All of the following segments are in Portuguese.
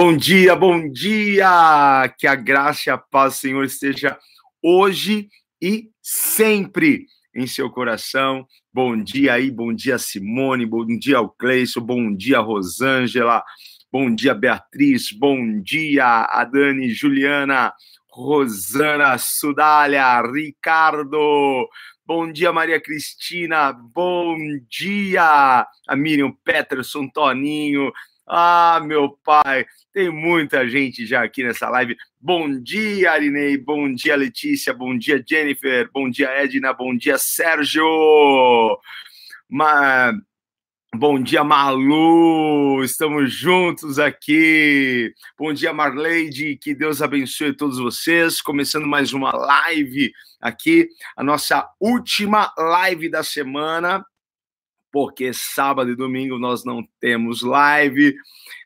Bom dia, bom dia! Que a graça e a paz do Senhor esteja hoje e sempre em seu coração. Bom dia aí, bom dia Simone, bom dia ao Cleison, bom dia Rosângela, bom dia Beatriz, bom dia a Dani Juliana, Rosana Sudália, Ricardo, Bom dia, Maria Cristina. Bom dia, a Miriam Peterson, Toninho, ah, meu pai, tem muita gente já aqui nessa live. Bom dia, Arinei. Bom dia, Letícia. Bom dia, Jennifer. Bom dia, Edna. Bom dia, Sérgio. Ma... Bom dia, Malu. Estamos juntos aqui. Bom dia, Marleide. Que Deus abençoe todos vocês. Começando mais uma live aqui, a nossa última live da semana porque sábado e domingo nós não temos live.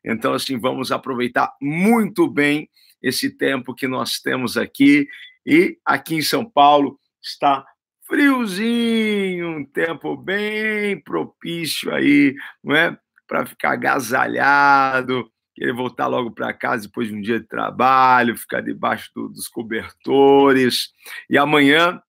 Então, assim, vamos aproveitar muito bem esse tempo que nós temos aqui. E aqui em São Paulo está friozinho, um tempo bem propício aí, não é? Para ficar agasalhado, querer voltar logo para casa depois de um dia de trabalho, ficar debaixo do, dos cobertores. E amanhã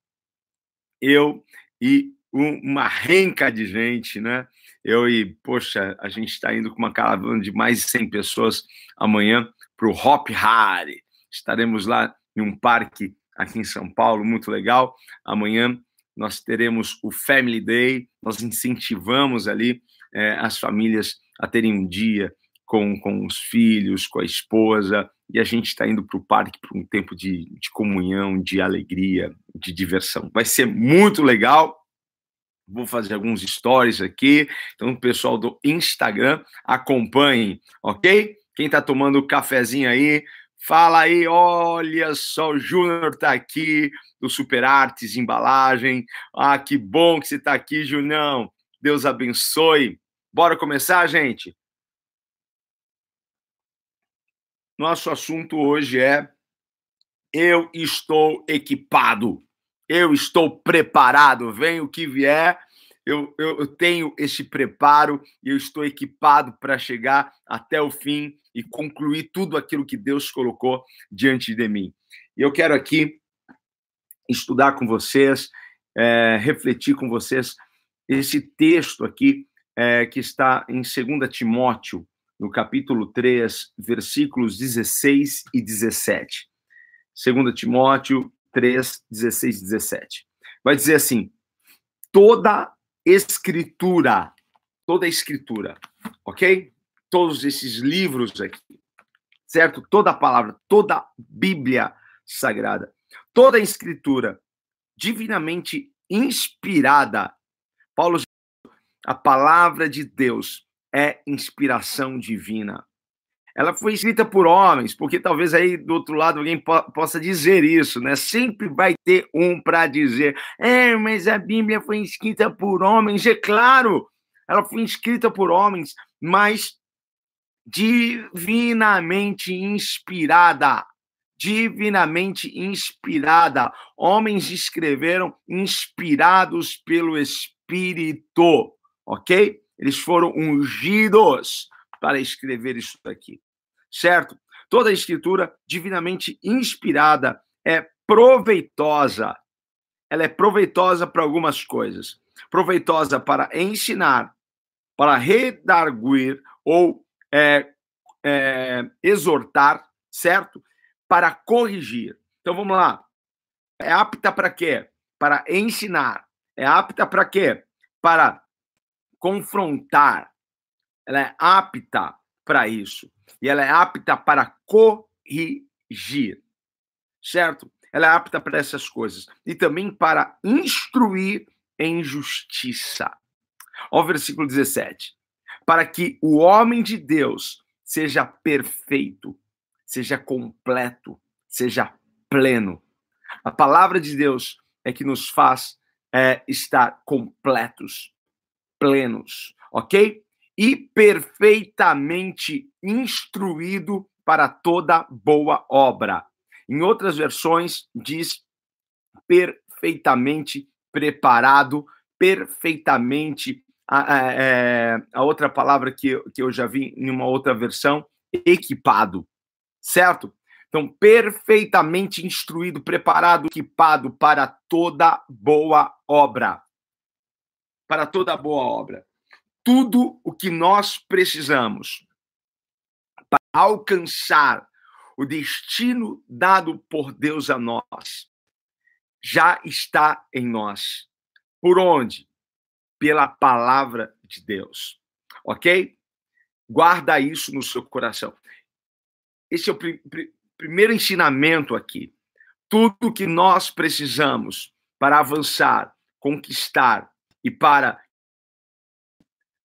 eu e uma renca de gente, né? Eu e, poxa, a gente está indo com uma caravana de mais de 100 pessoas amanhã para o Hop Harry. Estaremos lá em um parque aqui em São Paulo, muito legal. Amanhã nós teremos o Family Day, nós incentivamos ali é, as famílias a terem um dia com, com os filhos, com a esposa, e a gente está indo para o parque para um tempo de, de comunhão, de alegria, de diversão. Vai ser muito legal. Vou fazer alguns stories aqui. Então, o pessoal do Instagram, acompanhem, ok? Quem está tomando o cafezinho aí, fala aí. Olha só, o Júnior está aqui, do Super Artes Embalagem. Ah, que bom que você está aqui, Junão. Deus abençoe. Bora começar, gente? Nosso assunto hoje é Eu estou equipado eu estou preparado, vem o que vier, eu, eu, eu tenho esse preparo e eu estou equipado para chegar até o fim e concluir tudo aquilo que Deus colocou diante de mim. E eu quero aqui estudar com vocês, é, refletir com vocês esse texto aqui é, que está em 2 Timóteo, no capítulo 3, versículos 16 e 17. 2 Timóteo 3, 16 e 17. Vai dizer assim: toda escritura, toda escritura, ok? Todos esses livros aqui, certo? Toda palavra, toda Bíblia sagrada, toda escritura divinamente inspirada. Paulo, a palavra de Deus é inspiração divina ela foi escrita por homens, porque talvez aí do outro lado alguém po possa dizer isso, né? Sempre vai ter um para dizer, é, mas a Bíblia foi escrita por homens, é claro, ela foi escrita por homens, mas divinamente inspirada, divinamente inspirada. Homens escreveram inspirados pelo Espírito, ok? Eles foram ungidos para escrever isso aqui, certo? Toda a escritura divinamente inspirada é proveitosa. Ela é proveitosa para algumas coisas. Proveitosa para ensinar, para redarguir ou é, é, exortar, certo? Para corrigir. Então vamos lá. é apta para quê? Para ensinar. É apta para quê? Para confrontar. Ela é apta para isso. E ela é apta para corrigir. Certo? Ela é apta para essas coisas. E também para instruir em justiça. Olha o versículo 17. Para que o homem de Deus seja perfeito, seja completo, seja pleno. A palavra de Deus é que nos faz é, estar completos, plenos, ok? E perfeitamente instruído para toda boa obra. Em outras versões, diz perfeitamente preparado, perfeitamente. A, a, é, a outra palavra que, que eu já vi em uma outra versão, equipado, certo? Então, perfeitamente instruído, preparado, equipado para toda boa obra. Para toda boa obra. Tudo o que nós precisamos para alcançar o destino dado por Deus a nós já está em nós. Por onde? Pela palavra de Deus. Ok? Guarda isso no seu coração. Esse é o primeiro ensinamento aqui. Tudo que nós precisamos para avançar, conquistar e para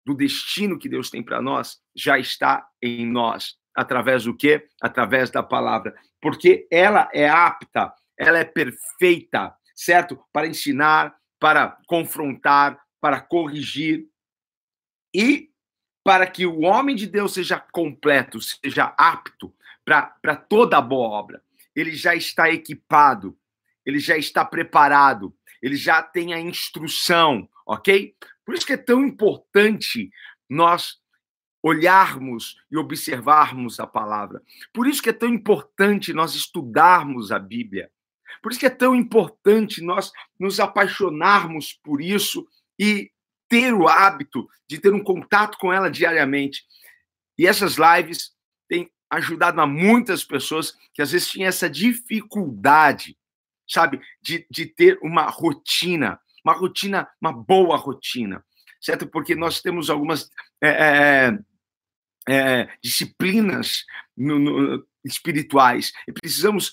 do destino que Deus tem para nós já está em nós. Através do quê? Através da palavra. Porque ela é apta, ela é perfeita, certo? Para ensinar, para confrontar, para corrigir e para que o homem de Deus seja completo, seja apto para toda boa obra. Ele já está equipado, ele já está preparado, ele já tem a instrução, ok? Por isso que é tão importante nós olharmos e observarmos a palavra. Por isso que é tão importante nós estudarmos a Bíblia. Por isso que é tão importante nós nos apaixonarmos por isso e ter o hábito de ter um contato com ela diariamente. E essas lives têm ajudado a muitas pessoas que às vezes tinham essa dificuldade, sabe, de, de ter uma rotina, uma rotina, uma boa rotina, certo? Porque nós temos algumas é, é, disciplinas no, no, espirituais e precisamos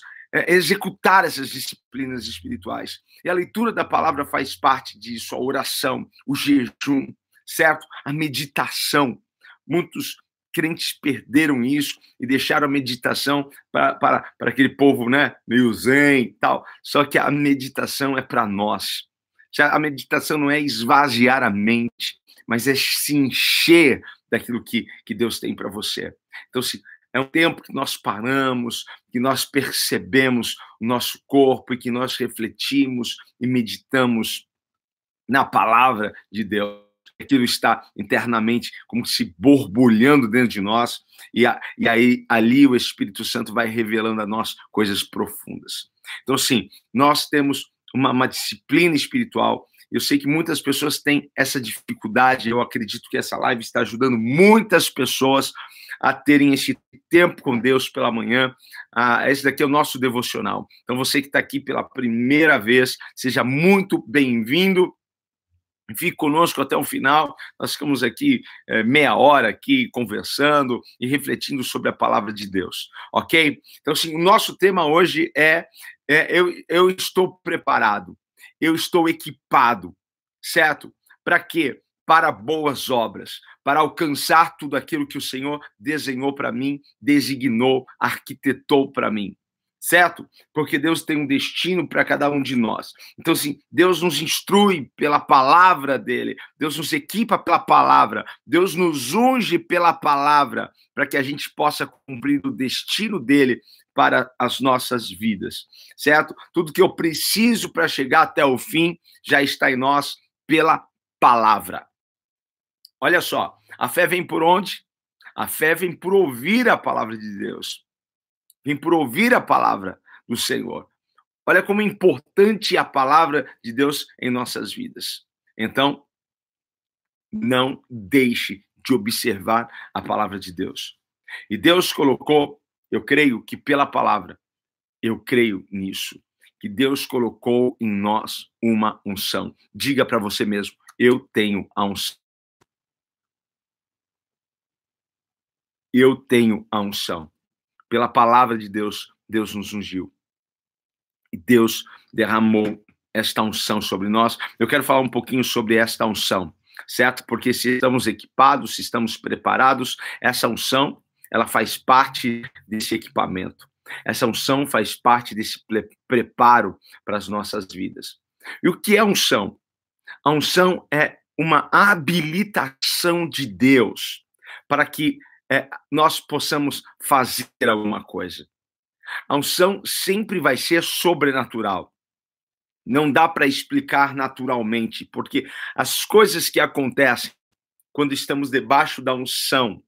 executar essas disciplinas espirituais. E a leitura da palavra faz parte disso, a oração, o jejum, certo? A meditação. Muitos crentes perderam isso e deixaram a meditação para, para, para aquele povo né, meio zen e tal. Só que a meditação é para nós. A meditação não é esvaziar a mente, mas é se encher daquilo que, que Deus tem para você. Então, se é um tempo que nós paramos, que nós percebemos o nosso corpo e que nós refletimos e meditamos na palavra de Deus aquilo está internamente como se borbulhando dentro de nós, e, a, e aí ali o Espírito Santo vai revelando a nós coisas profundas. Então, sim, nós temos uma, uma disciplina espiritual. Eu sei que muitas pessoas têm essa dificuldade. Eu acredito que essa live está ajudando muitas pessoas a terem esse tempo com Deus pela manhã. Ah, esse daqui é o nosso devocional. Então, você que está aqui pela primeira vez, seja muito bem-vindo. Fique conosco até o final. Nós ficamos aqui é, meia hora aqui conversando e refletindo sobre a palavra de Deus, ok? Então, assim, o nosso tema hoje é, é eu, eu estou preparado, eu estou equipado, certo? Para quê? Para boas obras, para alcançar tudo aquilo que o Senhor desenhou para mim, designou, arquitetou para mim certo? Porque Deus tem um destino para cada um de nós. Então, assim, Deus nos instrui pela palavra dele, Deus nos equipa pela palavra, Deus nos unge pela palavra, para que a gente possa cumprir o destino dele para as nossas vidas, certo? Tudo que eu preciso para chegar até o fim já está em nós pela palavra. Olha só, a fé vem por onde? A fé vem por ouvir a palavra de Deus vem por ouvir a palavra do Senhor. Olha como é importante a palavra de Deus em nossas vidas. Então, não deixe de observar a palavra de Deus. E Deus colocou, eu creio que pela palavra, eu creio nisso, que Deus colocou em nós uma unção. Diga para você mesmo: eu tenho a unção. Eu tenho a unção. Pela palavra de Deus, Deus nos ungiu. E Deus derramou esta unção sobre nós. Eu quero falar um pouquinho sobre esta unção, certo? Porque se estamos equipados, se estamos preparados, essa unção, ela faz parte desse equipamento. Essa unção faz parte desse preparo para as nossas vidas. E o que é unção? A unção é uma habilitação de Deus para que é, nós possamos fazer alguma coisa. A unção sempre vai ser sobrenatural. Não dá para explicar naturalmente, porque as coisas que acontecem quando estamos debaixo da unção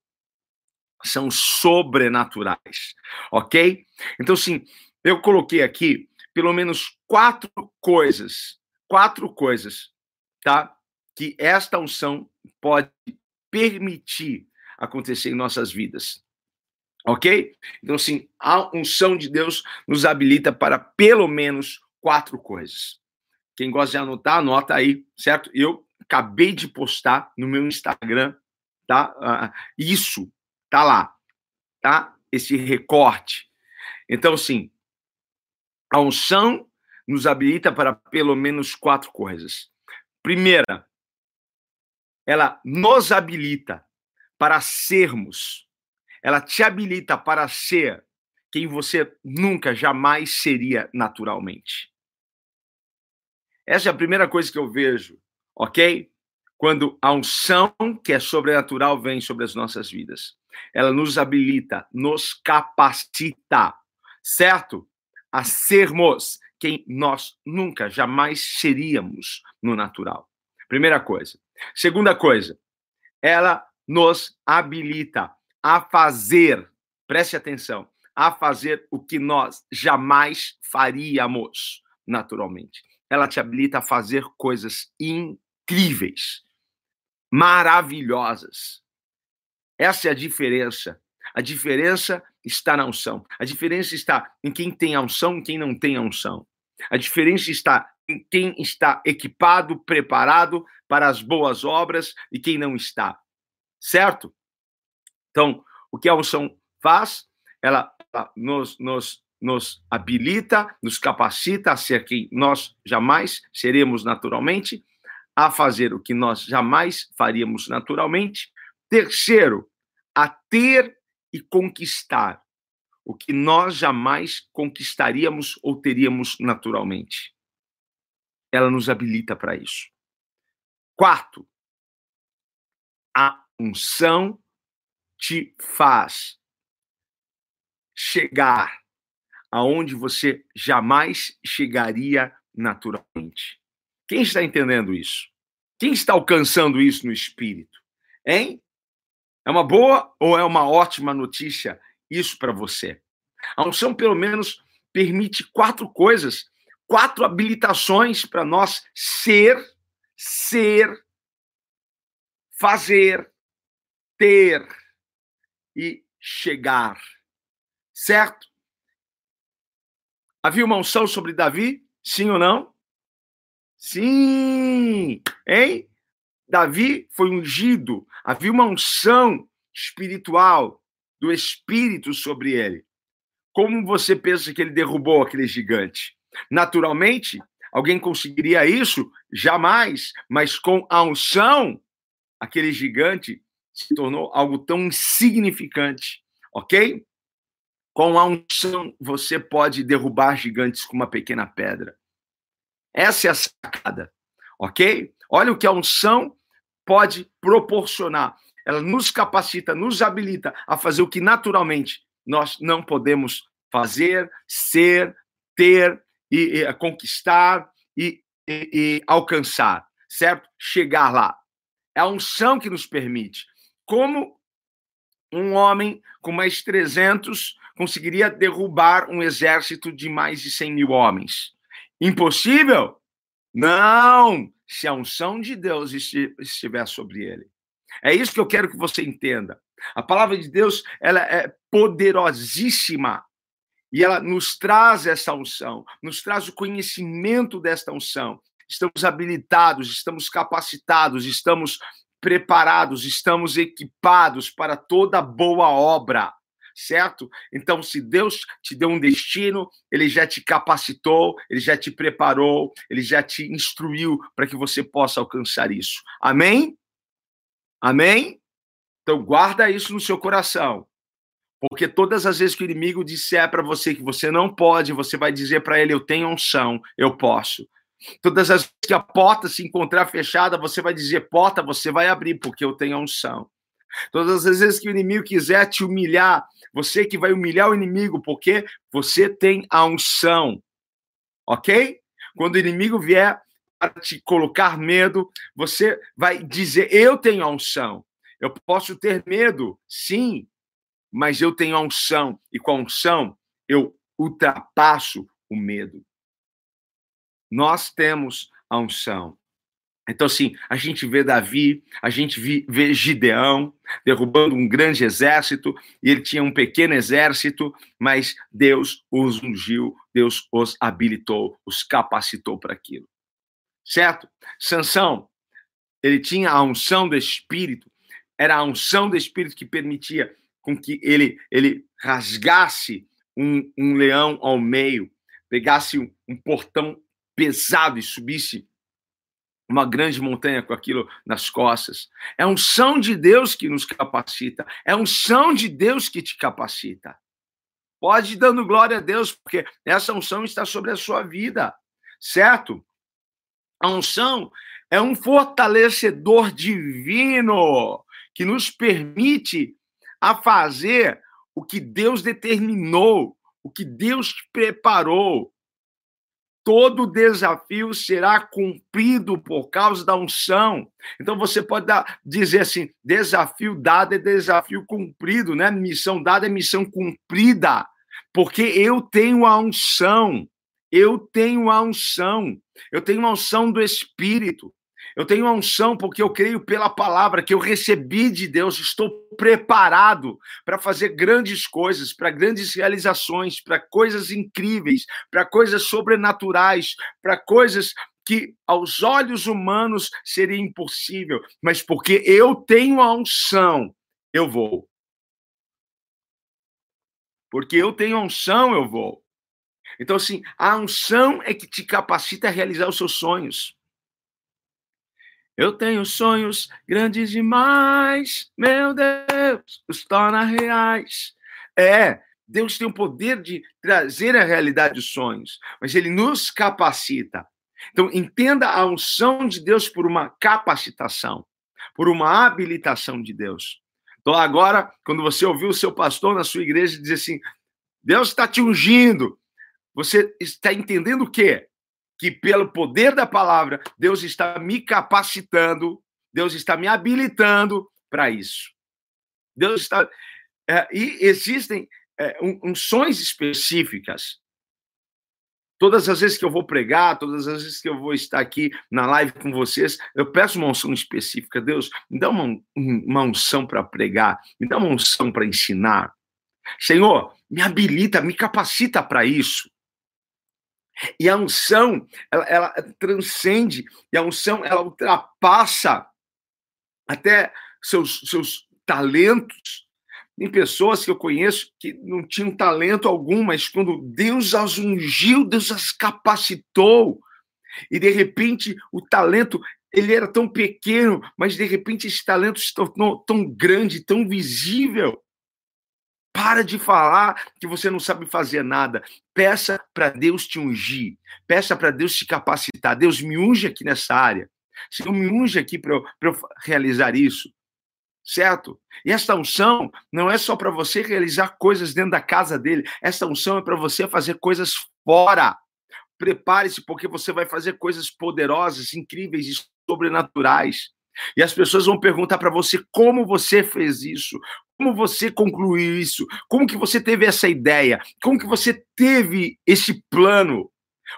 são sobrenaturais, ok? Então, sim, eu coloquei aqui pelo menos quatro coisas, quatro coisas, tá? Que esta unção pode permitir acontecer em nossas vidas. Ok? Então, sim, a unção de Deus nos habilita para pelo menos quatro coisas. Quem gosta de anotar, anota aí, certo? Eu acabei de postar no meu Instagram, tá? Uh, isso, tá lá, tá? Esse recorte. Então, sim, a unção nos habilita para pelo menos quatro coisas. Primeira, ela nos habilita para sermos. Ela te habilita para ser quem você nunca, jamais seria naturalmente. Essa é a primeira coisa que eu vejo, ok? Quando a unção, que é sobrenatural, vem sobre as nossas vidas. Ela nos habilita, nos capacita, certo? A sermos quem nós nunca, jamais seríamos no natural. Primeira coisa. Segunda coisa, ela nos habilita a fazer, preste atenção, a fazer o que nós jamais faríamos naturalmente. Ela te habilita a fazer coisas incríveis, maravilhosas. Essa é a diferença. A diferença está na unção. A diferença está em quem tem a unção e quem não tem a unção. A diferença está em quem está equipado, preparado para as boas obras e quem não está certo? Então, o que a unção faz? Ela, ela nos, nos, nos habilita, nos capacita a ser quem nós jamais seremos naturalmente, a fazer o que nós jamais faríamos naturalmente. Terceiro, a ter e conquistar o que nós jamais conquistaríamos ou teríamos naturalmente. Ela nos habilita para isso. Quarto, a unção te faz chegar aonde você jamais chegaria naturalmente. Quem está entendendo isso? Quem está alcançando isso no espírito? Hein? É uma boa ou é uma ótima notícia isso para você? A unção, pelo menos, permite quatro coisas, quatro habilitações para nós ser, ser, fazer, ter e chegar. Certo? Havia uma unção sobre Davi? Sim ou não? Sim! Hein? Davi foi ungido. Havia uma unção espiritual do Espírito sobre ele. Como você pensa que ele derrubou aquele gigante? Naturalmente, alguém conseguiria isso? Jamais. Mas com a unção, aquele gigante se tornou algo tão insignificante, ok? Com a unção, você pode derrubar gigantes com uma pequena pedra. Essa é a sacada, ok? Olha o que a unção pode proporcionar. Ela nos capacita, nos habilita a fazer o que naturalmente nós não podemos fazer, ser, ter e, e conquistar e, e, e alcançar, certo? Chegar lá. É a unção que nos permite. Como um homem com mais 300 conseguiria derrubar um exército de mais de 100 mil homens? Impossível? Não! Se a unção de Deus estiver sobre ele. É isso que eu quero que você entenda. A palavra de Deus ela é poderosíssima E ela nos traz essa unção, nos traz o conhecimento desta unção. Estamos habilitados, estamos capacitados, estamos preparados, estamos equipados para toda boa obra certo? Então, se Deus te deu um destino, ele já te capacitou, ele já te preparou, ele já te instruiu para que você possa alcançar isso. Amém? Amém? Então, guarda isso no seu coração. Porque todas as vezes que o inimigo disser para você que você não pode, você vai dizer para ele: Eu tenho unção, eu posso. Todas as vezes que a porta se encontrar fechada, você vai dizer: Porta, você vai abrir, porque eu tenho unção. Todas as vezes que o inimigo quiser te humilhar, você que vai humilhar o inimigo, porque você tem a unção. Ok? Quando o inimigo vier para te colocar medo, você vai dizer: Eu tenho a unção. Eu posso ter medo, sim, mas eu tenho a unção. E com a unção, eu ultrapasso o medo. Nós temos a unção. Então, assim, a gente vê Davi, a gente vê Gideão derrubando um grande exército, e ele tinha um pequeno exército, mas Deus os ungiu, Deus os habilitou, os capacitou para aquilo. Certo? Sansão, ele tinha a unção do Espírito, era a unção do Espírito que permitia com que ele, ele rasgasse um, um leão ao meio, pegasse um, um portão pesado e subisse uma grande montanha com aquilo nas costas. É a unção de Deus que nos capacita. É a unção de Deus que te capacita. Pode ir dando glória a Deus, porque essa unção está sobre a sua vida, certo? A unção é um fortalecedor divino que nos permite a fazer o que Deus determinou, o que Deus preparou todo desafio será cumprido por causa da unção. Então você pode dar, dizer assim: desafio dado é desafio cumprido, né? Missão dada é missão cumprida, porque eu tenho a unção. Eu tenho a unção. Eu tenho a unção do Espírito. Eu tenho a unção porque eu creio pela palavra que eu recebi de Deus, estou preparado para fazer grandes coisas, para grandes realizações, para coisas incríveis, para coisas sobrenaturais, para coisas que aos olhos humanos seria impossível, mas porque eu tenho a unção, eu vou. Porque eu tenho a unção, eu vou. Então, assim, a unção é que te capacita a realizar os seus sonhos. Eu tenho sonhos grandes demais, meu Deus, os torna reais. É, Deus tem o poder de trazer a realidade os sonhos, mas ele nos capacita. Então, entenda a unção de Deus por uma capacitação, por uma habilitação de Deus. Então, agora, quando você ouviu o seu pastor na sua igreja dizer assim: Deus está te ungindo, você está entendendo o quê? Que pelo poder da palavra, Deus está me capacitando, Deus está me habilitando para isso. Deus está. É, e existem é, unções específicas. Todas as vezes que eu vou pregar, todas as vezes que eu vou estar aqui na live com vocês, eu peço uma unção específica. Deus, me dá uma, uma unção para pregar, me dá uma unção para ensinar. Senhor, me habilita, me capacita para isso. E a unção, ela, ela transcende, e a unção, ela ultrapassa até seus, seus talentos. Tem pessoas que eu conheço que não tinham talento algum, mas quando Deus as ungiu, Deus as capacitou. E de repente o talento, ele era tão pequeno, mas de repente esse talento se tornou tão grande, tão visível. Para de falar que você não sabe fazer nada. Peça para Deus te ungir. Peça para Deus te capacitar. Deus me unge aqui nessa área. Senhor, me unge aqui para eu, eu realizar isso. Certo? E esta unção não é só para você realizar coisas dentro da casa dele. Esta unção é para você fazer coisas fora. Prepare-se, porque você vai fazer coisas poderosas, incríveis e sobrenaturais. E as pessoas vão perguntar para você como você fez isso, como você concluiu isso? Como que você teve essa ideia? Como que você teve esse plano?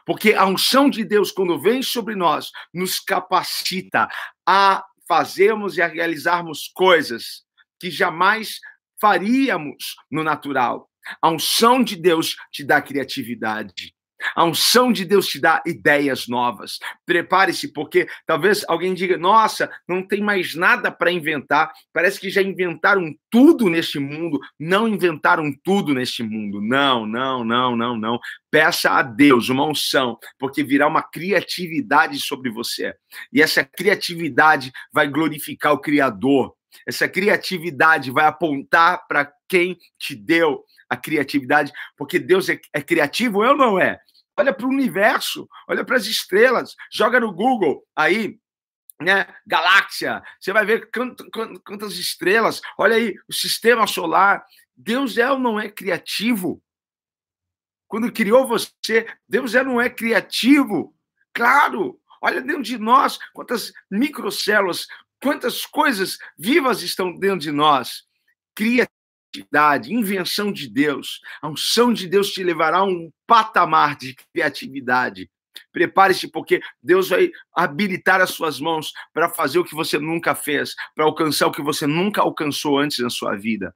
Porque a unção de Deus, quando vem sobre nós, nos capacita a fazermos e a realizarmos coisas que jamais faríamos no natural. A unção de Deus te dá criatividade. A unção de Deus te dá ideias novas. Prepare-se, porque talvez alguém diga: nossa, não tem mais nada para inventar. Parece que já inventaram tudo neste mundo. Não inventaram tudo neste mundo. Não, não, não, não, não. Peça a Deus uma unção, porque virá uma criatividade sobre você. E essa criatividade vai glorificar o Criador. Essa criatividade vai apontar para quem te deu a criatividade, porque Deus é, é criativo, eu não é. Olha para o universo, olha para as estrelas, joga no Google aí, né? Galáxia, você vai ver quantas estrelas, olha aí, o sistema solar. Deus é ou não é criativo? Quando criou você, Deus é ou não é criativo? Claro, olha dentro de nós quantas microcélulas, quantas coisas vivas estão dentro de nós. Criativo criatividade, invenção de Deus. A unção de Deus te levará a um patamar de criatividade. Prepare-se, porque Deus vai habilitar as suas mãos para fazer o que você nunca fez, para alcançar o que você nunca alcançou antes na sua vida.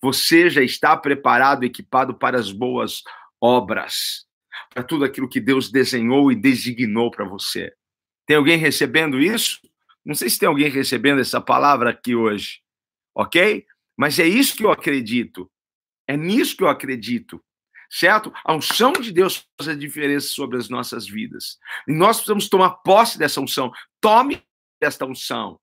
Você já está preparado, equipado para as boas obras, para tudo aquilo que Deus desenhou e designou para você. Tem alguém recebendo isso? Não sei se tem alguém recebendo essa palavra aqui hoje, ok? Mas é isso que eu acredito. É nisso que eu acredito. Certo? A unção de Deus faz a diferença sobre as nossas vidas. E nós precisamos tomar posse dessa unção. Tome desta unção.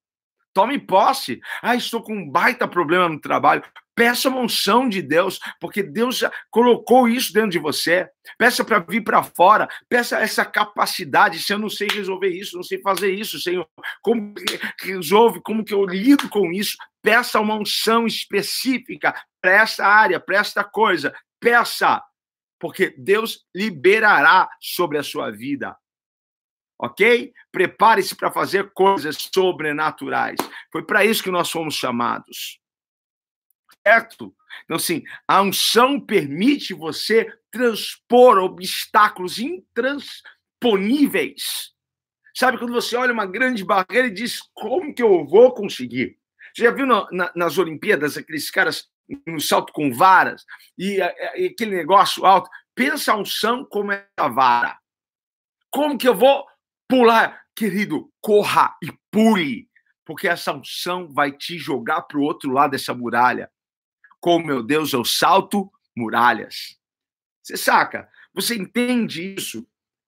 Tome posse. Ah, estou com um baita problema no trabalho. Peça uma unção de Deus, porque Deus já colocou isso dentro de você. Peça para vir para fora. Peça essa capacidade. Se eu não sei resolver isso, não sei fazer isso, Senhor, como que resolve? Como que eu lido com isso? Peça uma unção específica para essa área, para esta coisa. Peça, porque Deus liberará sobre a sua vida ok? Prepare-se para fazer coisas sobrenaturais. Foi para isso que nós fomos chamados. Certo? Então, assim, a unção permite você transpor obstáculos intransponíveis. Sabe quando você olha uma grande barreira e diz: como que eu vou conseguir? Você já viu na, nas Olimpíadas aqueles caras no salto com varas e, e aquele negócio alto? Pensa a unção como é a vara. Como que eu vou pular, querido, corra e pule, porque essa unção vai te jogar para o outro lado dessa muralha. Com meu Deus, eu salto muralhas. Você saca? Você entende isso?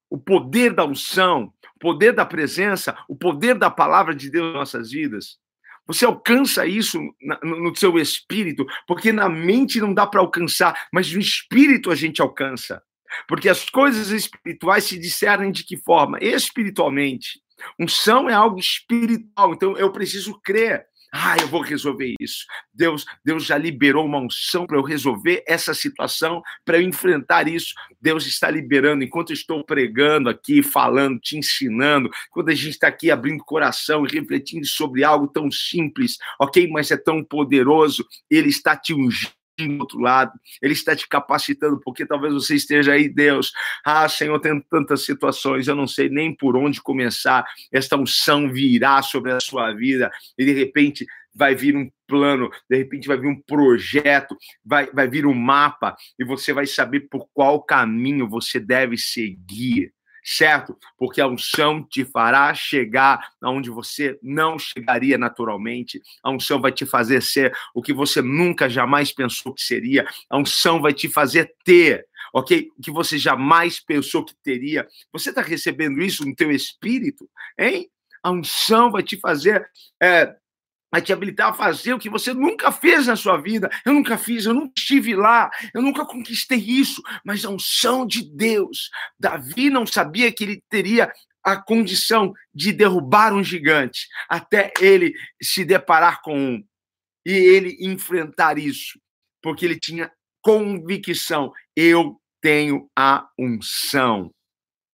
O poder da unção, o poder da presença, o poder da palavra de Deus em nossas vidas. Você alcança isso no seu espírito, porque na mente não dá para alcançar, mas no espírito a gente alcança. Porque as coisas espirituais se discernem de que forma? Espiritualmente. Unção é algo espiritual, então eu preciso crer. Ah, eu vou resolver isso. Deus, Deus já liberou uma unção para eu resolver essa situação, para eu enfrentar isso. Deus está liberando enquanto eu estou pregando aqui, falando, te ensinando, quando a gente está aqui abrindo coração e refletindo sobre algo tão simples, ok? Mas é tão poderoso. Ele está te ungindo do outro lado, Ele está te capacitando, porque talvez você esteja aí, Deus. Ah, Senhor, tem tantas situações, eu não sei nem por onde começar. Esta unção virá sobre a sua vida, e de repente vai vir um plano, de repente vai vir um projeto, vai, vai vir um mapa, e você vai saber por qual caminho você deve seguir certo? Porque a unção te fará chegar aonde você não chegaria naturalmente. A unção vai te fazer ser o que você nunca jamais pensou que seria. A unção vai te fazer ter ok? O que você jamais pensou que teria. Você está recebendo isso no teu espírito, hein? A unção vai te fazer é, vai te habilitar a fazer o que você nunca fez na sua vida. Eu nunca fiz, eu nunca estive lá, eu nunca conquistei isso, mas a unção de Deus. Davi não sabia que ele teria a condição de derrubar um gigante até ele se deparar com um e ele enfrentar isso, porque ele tinha convicção: eu tenho a unção.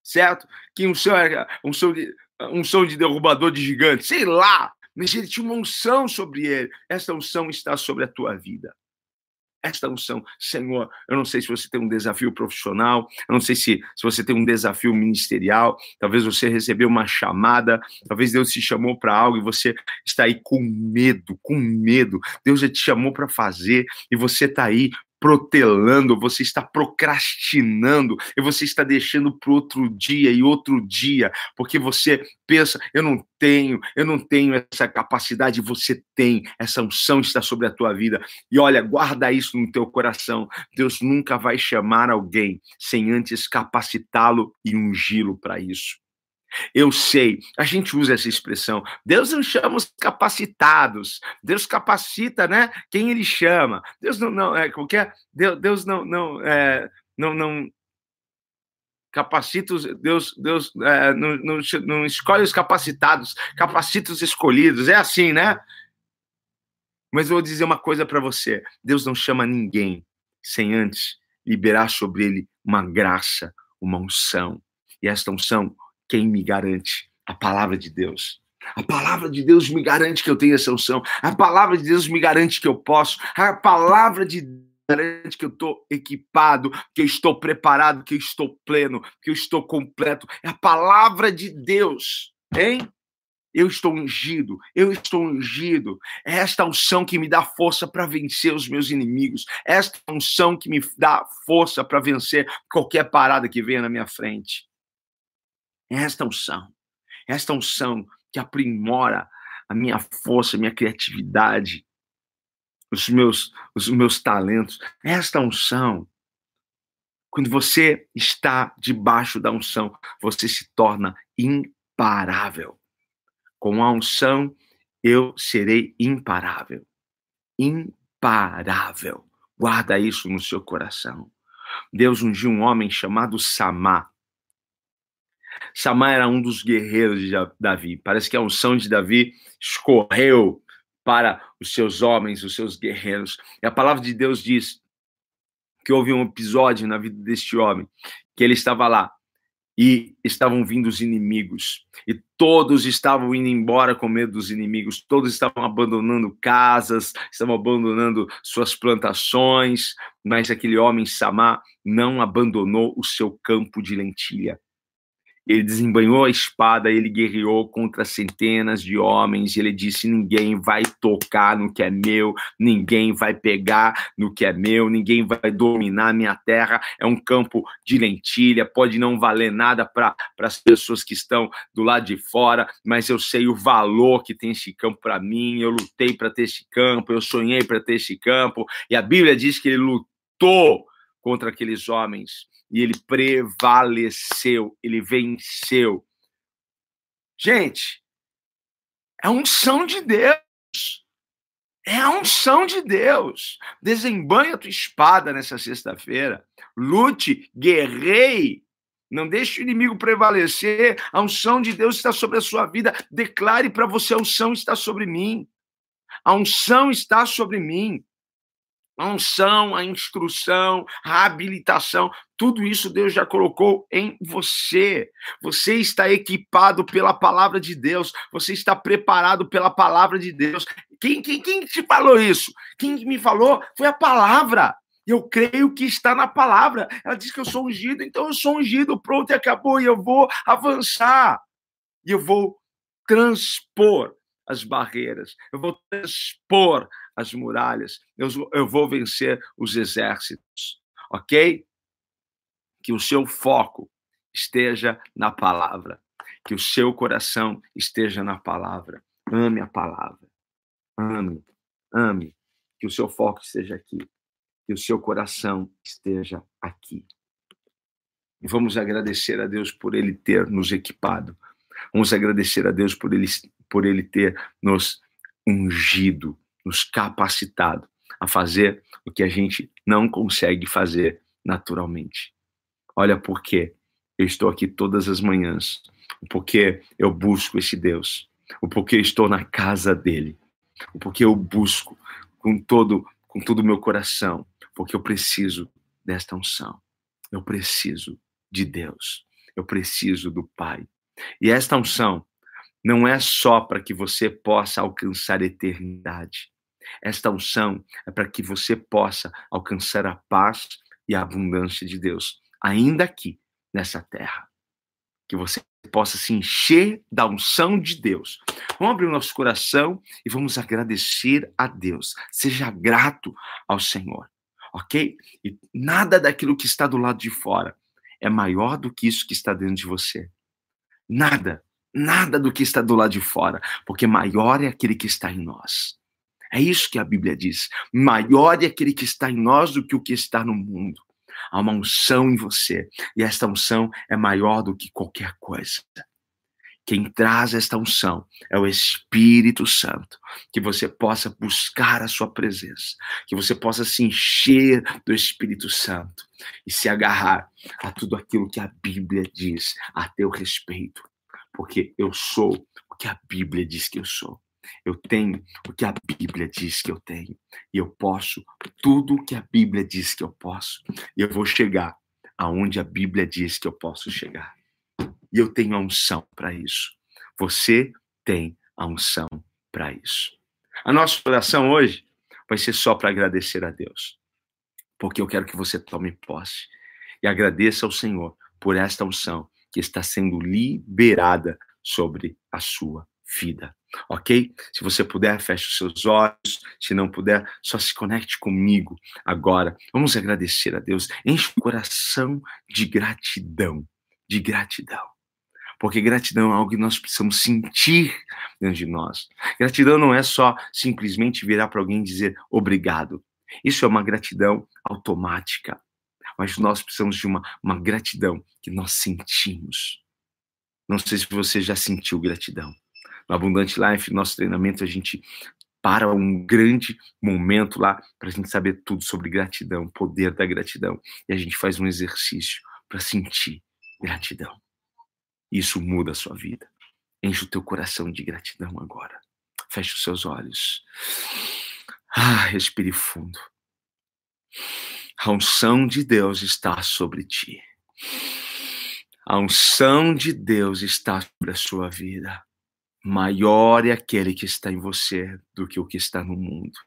Certo? Que unção é unção de, de derrubador de gigante? Sei lá, mas ele tinha uma unção sobre ele. Esta unção está sobre a tua vida. Esta unção, Senhor, eu não sei se você tem um desafio profissional, eu não sei se, se você tem um desafio ministerial, talvez você recebeu uma chamada, talvez Deus te chamou para algo e você está aí com medo, com medo. Deus já te chamou para fazer e você está aí protelando, você está procrastinando, e você está deixando para outro dia e outro dia, porque você pensa, eu não tenho, eu não tenho essa capacidade, você tem, essa unção está sobre a tua vida. E olha, guarda isso no teu coração. Deus nunca vai chamar alguém sem antes capacitá-lo e ungí-lo para isso. Eu sei, a gente usa essa expressão. Deus não chama os capacitados. Deus capacita, né? Quem ele chama. Deus não, não é qualquer. Deus, Deus não, não, é, não, não capacita os. Deus, Deus é, não, não, não escolhe os capacitados, capacita os escolhidos. É assim, né? Mas eu vou dizer uma coisa para você: Deus não chama ninguém sem antes liberar sobre ele uma graça, uma unção. E esta unção quem me garante? A palavra de Deus. A palavra de Deus me garante que eu tenho essa unção. A palavra de Deus me garante que eu posso. A palavra de Deus garante que eu estou equipado, que eu estou preparado, que eu estou pleno, que eu estou completo. É a palavra de Deus, hein? Eu estou ungido, eu estou ungido. É esta unção que me dá força para vencer os meus inimigos. É esta unção que me dá força para vencer qualquer parada que venha na minha frente. Esta unção, esta unção que aprimora a minha força, a minha criatividade, os meus, os meus talentos, esta unção. Quando você está debaixo da unção, você se torna imparável. Com a unção, eu serei imparável. Imparável. Guarda isso no seu coração. Deus ungiu um homem chamado Samá Samá era um dos guerreiros de Davi. Parece que a unção de Davi escorreu para os seus homens, os seus guerreiros. E a palavra de Deus diz que houve um episódio na vida deste homem, que ele estava lá e estavam vindo os inimigos, e todos estavam indo embora com medo dos inimigos, todos estavam abandonando casas, estavam abandonando suas plantações, mas aquele homem Samá não abandonou o seu campo de lentilha. Ele desembanhou a espada, ele guerreou contra centenas de homens, ele disse: ninguém vai tocar no que é meu, ninguém vai pegar no que é meu, ninguém vai dominar minha terra. É um campo de lentilha, pode não valer nada para as pessoas que estão do lado de fora, mas eu sei o valor que tem esse campo para mim. Eu lutei para ter esse campo, eu sonhei para ter esse campo, e a Bíblia diz que ele lutou contra aqueles homens e ele prevaleceu, ele venceu. Gente, é a unção de Deus. É a unção de Deus. Desembanhe a tua espada nessa sexta-feira. Lute, guerrei. Não deixe o inimigo prevalecer. A unção de Deus está sobre a sua vida. Declare para você: a unção está sobre mim. A unção está sobre mim a unção, a instrução, a habilitação, tudo isso Deus já colocou em você. Você está equipado pela palavra de Deus, você está preparado pela palavra de Deus. Quem, quem, quem te falou isso? Quem me falou foi a palavra. Eu creio que está na palavra. Ela diz que eu sou ungido, então eu sou ungido, pronto e acabou, e eu vou avançar. E eu vou transpor as barreiras, eu vou transpor as muralhas, eu, eu vou vencer os exércitos, ok? Que o seu foco esteja na palavra, que o seu coração esteja na palavra. Ame a palavra, ame, ame, que o seu foco esteja aqui, que o seu coração esteja aqui. E vamos agradecer a Deus por Ele ter nos equipado. Vamos agradecer a Deus por Ele, por ele ter nos ungido nos capacitado a fazer o que a gente não consegue fazer naturalmente. Olha porque eu estou aqui todas as manhãs, o porquê eu busco esse Deus, o porquê estou na casa dele, o porquê eu busco com todo com todo o meu coração, porque eu preciso desta unção. Eu preciso de Deus. Eu preciso do Pai. E esta unção não é só para que você possa alcançar a eternidade. Esta unção é para que você possa alcançar a paz e a abundância de Deus, ainda aqui nessa terra. Que você possa se encher da unção de Deus. Vamos abrir o nosso coração e vamos agradecer a Deus. Seja grato ao Senhor. ok? E nada daquilo que está do lado de fora é maior do que isso que está dentro de você. Nada, nada do que está do lado de fora, porque maior é aquele que está em nós. É isso que a Bíblia diz. Maior é aquele que está em nós do que o que está no mundo. Há uma unção em você, e esta unção é maior do que qualquer coisa. Quem traz esta unção é o Espírito Santo. Que você possa buscar a sua presença, que você possa se encher do Espírito Santo e se agarrar a tudo aquilo que a Bíblia diz a teu respeito. Porque eu sou o que a Bíblia diz que eu sou. Eu tenho o que a Bíblia diz que eu tenho. E eu posso tudo o que a Bíblia diz que eu posso. E eu vou chegar aonde a Bíblia diz que eu posso chegar. E eu tenho a unção para isso. Você tem a unção para isso. A nossa oração hoje vai ser só para agradecer a Deus. Porque eu quero que você tome posse e agradeça ao Senhor por esta unção que está sendo liberada sobre a sua vida. Ok? Se você puder, feche os seus olhos. Se não puder, só se conecte comigo agora. Vamos agradecer a Deus. Enche o coração de gratidão. De gratidão. Porque gratidão é algo que nós precisamos sentir dentro de nós. Gratidão não é só simplesmente virar para alguém e dizer obrigado. Isso é uma gratidão automática. Mas nós precisamos de uma, uma gratidão que nós sentimos. Não sei se você já sentiu gratidão. No Abundante Life, nosso treinamento, a gente para um grande momento lá para a gente saber tudo sobre gratidão, poder da gratidão. E a gente faz um exercício para sentir gratidão. Isso muda a sua vida. Enche o teu coração de gratidão agora. Feche os seus olhos. Ah, respire fundo. A unção de Deus está sobre ti. A unção de Deus está sobre a sua vida. Maior é aquele que está em você do que o que está no mundo.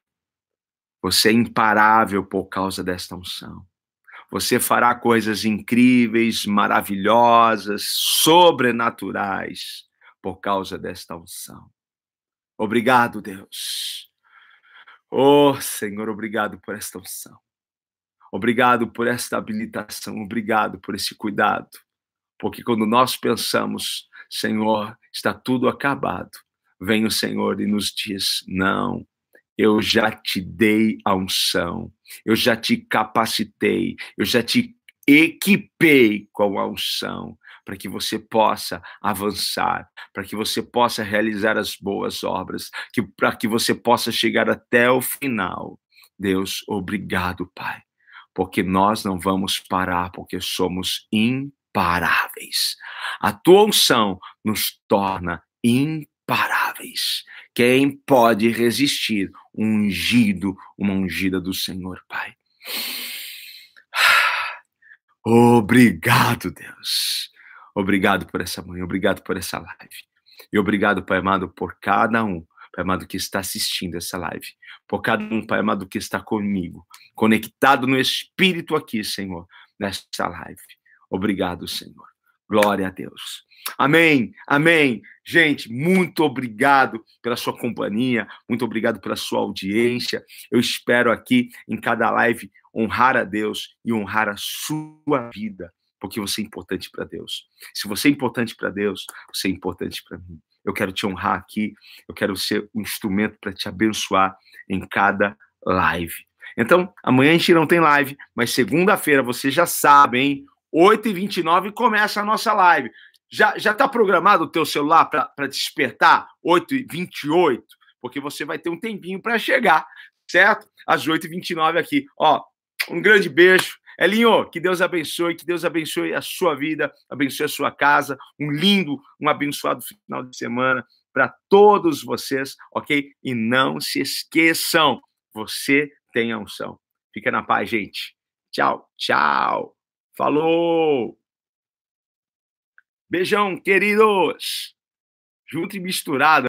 Você é imparável por causa desta unção. Você fará coisas incríveis, maravilhosas, sobrenaturais por causa desta unção. Obrigado, Deus. Oh, Senhor, obrigado por esta unção. Obrigado por esta habilitação. Obrigado por esse cuidado. Porque quando nós pensamos, Senhor, está tudo acabado, vem o Senhor e nos diz: não, eu já te dei a unção, eu já te capacitei, eu já te equipei com a unção para que você possa avançar, para que você possa realizar as boas obras, que para que você possa chegar até o final. Deus, obrigado, Pai, porque nós não vamos parar, porque somos imparáveis. A tua unção nos torna imparáveis. Quem pode resistir um ungido, uma ungida do Senhor, Pai? Obrigado, Deus. Obrigado por essa manhã, obrigado por essa live. E obrigado, Pai amado, por cada um, Pai amado, que está assistindo essa live. Por cada um, Pai amado, que está comigo, conectado no Espírito aqui, Senhor, nessa live. Obrigado, Senhor. Glória a Deus. Amém, amém. Gente, muito obrigado pela sua companhia, muito obrigado pela sua audiência. Eu espero aqui em cada live honrar a Deus e honrar a sua vida, porque você é importante para Deus. Se você é importante para Deus, você é importante para mim. Eu quero te honrar aqui, eu quero ser um instrumento para te abençoar em cada live. Então, amanhã a gente não tem live, mas segunda-feira você já sabe, hein? 8h29 começa a nossa live. Já está programado o teu celular para despertar 8h28? Porque você vai ter um tempinho para chegar, certo? Às 8h29 aqui. Ó, um grande beijo. Elinho, que Deus abençoe, que Deus abençoe a sua vida, abençoe a sua casa. Um lindo, um abençoado final de semana para todos vocês, ok? E não se esqueçam, você tem a unção. Fica na paz, gente. Tchau, tchau. Falou! Beijão, queridos! Junto e misturado.